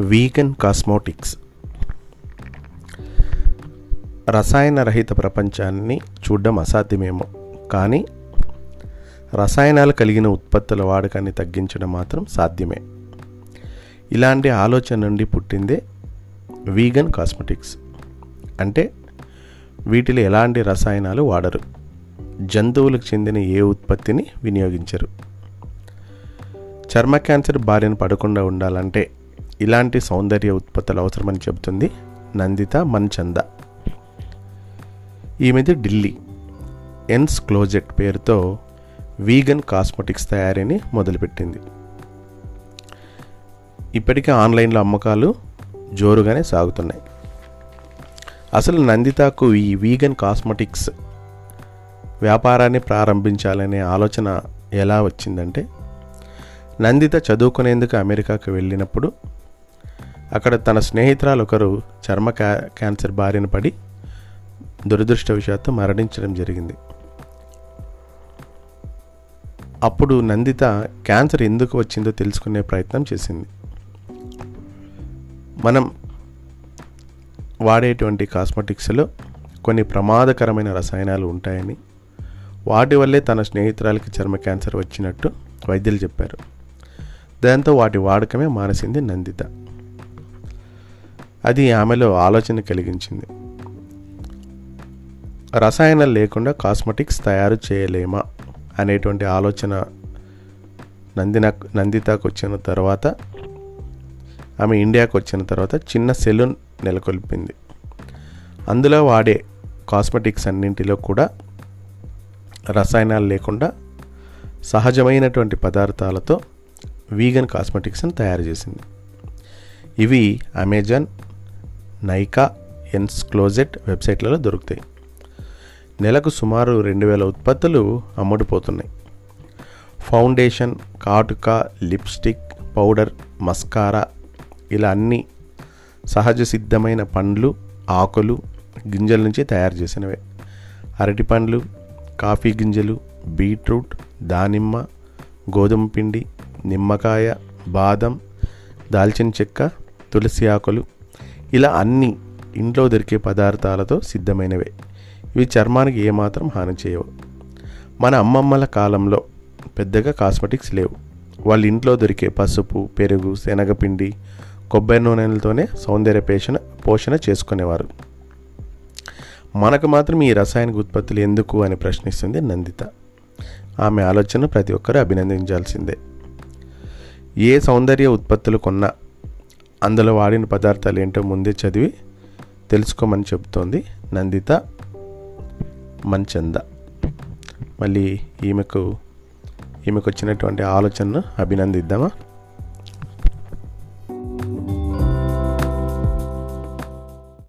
Vegan cosmetics రసాయన రహిత ప్రపంచాన్ని చూడడం అసాధ్యమేమో కానీ రసాయనాలు కలిగిన ఉత్పత్తుల వాడకాన్ని తగ్గించడం మాత్రం సాధ్యమే. ఇలాంటి ఆలోచన నుండి పుట్టిందే వీగన్ కాస్మెటిక్స్ అంటే వీటిలో ఎలాంటి రసాయనాలు వాడరు? జంతువులకు చెందిన ఏ ఉత్పత్తిని వినియోగించరు? చర్మ క్యాన్సర్ బారిన పడకుండా ఉండాలంటే ఇలాంటి సౌందర్య ఉత్పత్తులు అవసరమని చెబుతుంది నందిత మన్చంద. ఈమెది ఢిల్లీ. ఎన్స్ క్లోజెట్ పేరుతో వీగన్ కాస్మెటిక్స్ తయారీని మొదలుపెట్టింది. ఇప్పటికే ఆన్లైన్లో అమ్మకాలు జోరుగానే సాగుతున్నాయి. అసలు నందితకు ఈ వీగన్ కాస్మెటిక్స్ వ్యాపారాన్ని ప్రారంభించాలనే ఆలోచన ఎలా వచ్చిందంటే నందిత చదువుకునేందుకు అమెరికాకు వెళ్ళినప్పుడు అక్కడ తన స్నేహితురాలు ఒకరు చర్మ క్యా క్యాన్సర్ బారిన పడి దురదృష్టవశాత్తు మరణించడం జరిగింది. అప్పుడు నందిత క్యాన్సర్ ఎందుకు వచ్చిందో తెలుసుకునే ప్రయత్నం చేసింది. మనం వాడేటువంటి కాస్మెటిక్స్లో కొన్ని ప్రమాదకరమైన రసాయనాలు ఉంటాయని వాటి వల్లే తన స్నేహితురాలకి చర్మ క్యాన్సర్ వచ్చినట్టు వైద్యులు చెప్పారు. దాంతో వాటి వాడకమే మానేసింది నందిత. అది ఆమెలో ఆలోచన కలిగించింది. రసాయనాలు లేకుండా కాస్మెటిక్స్ తయారు చేయలేమా అనేటువంటి ఆలోచన నందిన నందితకు వచ్చిన తర్వాత ఆమె ఇండియాకు వచ్చిన తర్వాత చిన్న సెలూన్ నెలకొల్పింది. అందులో వాడే కాస్మెటిక్స్ అన్నింటిలో కూడా రసాయనాలు లేకుండా సహజమైనటువంటి పదార్థాలతో వీగన్ కాస్మెటిక్స్ని తయారు చేసింది. ఇవి అమెజాన్ నైకా ఎన్స్ క్లోజెట్ వెబ్సైట్లలో దొరుకుతాయి. నెలకు సుమారు రెండు వేల ఉత్పత్తులు అమ్ముడుపోతున్నాయి. ఫౌండేషన్ కాటుక లిప్స్టిక్ పౌడర్ మస్కారా ఇలా అన్ని సహజ సిద్ధమైన పండ్లు ఆకులు గింజల నుంచి తయారు చేసినవే. అరటి పండ్లు కాఫీ గింజలు బీట్రూట్ దానిమ్మ గోధుమ పిండి నిమ్మకాయ బాదం దాల్చిన చెక్క తులసి ఆకులు ఇలా అన్ని ఇంట్లో దొరికే పదార్థాలతో సిద్ధమైనవే. ఇవి చర్మానికి ఏమాత్రం హాని చేయవు. మన అమ్మమ్మల కాలంలో పెద్దగా కాస్మెటిక్స్ లేవు. వాళ్ళ ఇంట్లో దొరికే పసుపు పెరుగు శనగపిండి కొబ్బరి నూనెలతోనే సౌందర్య పేషణ పోషణ చేసుకునేవారు. మనకు మాత్రం ఈ రసాయనిక ఉత్పత్తులు ఎందుకు అని ప్రశ్నిస్తుంది నందిత. ఆమె ఆలోచన ప్రతి ఒక్కరూ అభినందించాల్సిందే. ఏ సౌందర్య ఉత్పత్తులు కొన్నా అందులో వాడిన పదార్థాలు ఏంటో ముందే చదివి తెలుసుకోమని చెబుతోంది నందిత మంచంద. మళ్ళీ ఈమెకు ఈమెకు వచ్చినటువంటి ఆలోచనను అభినందిద్దామా?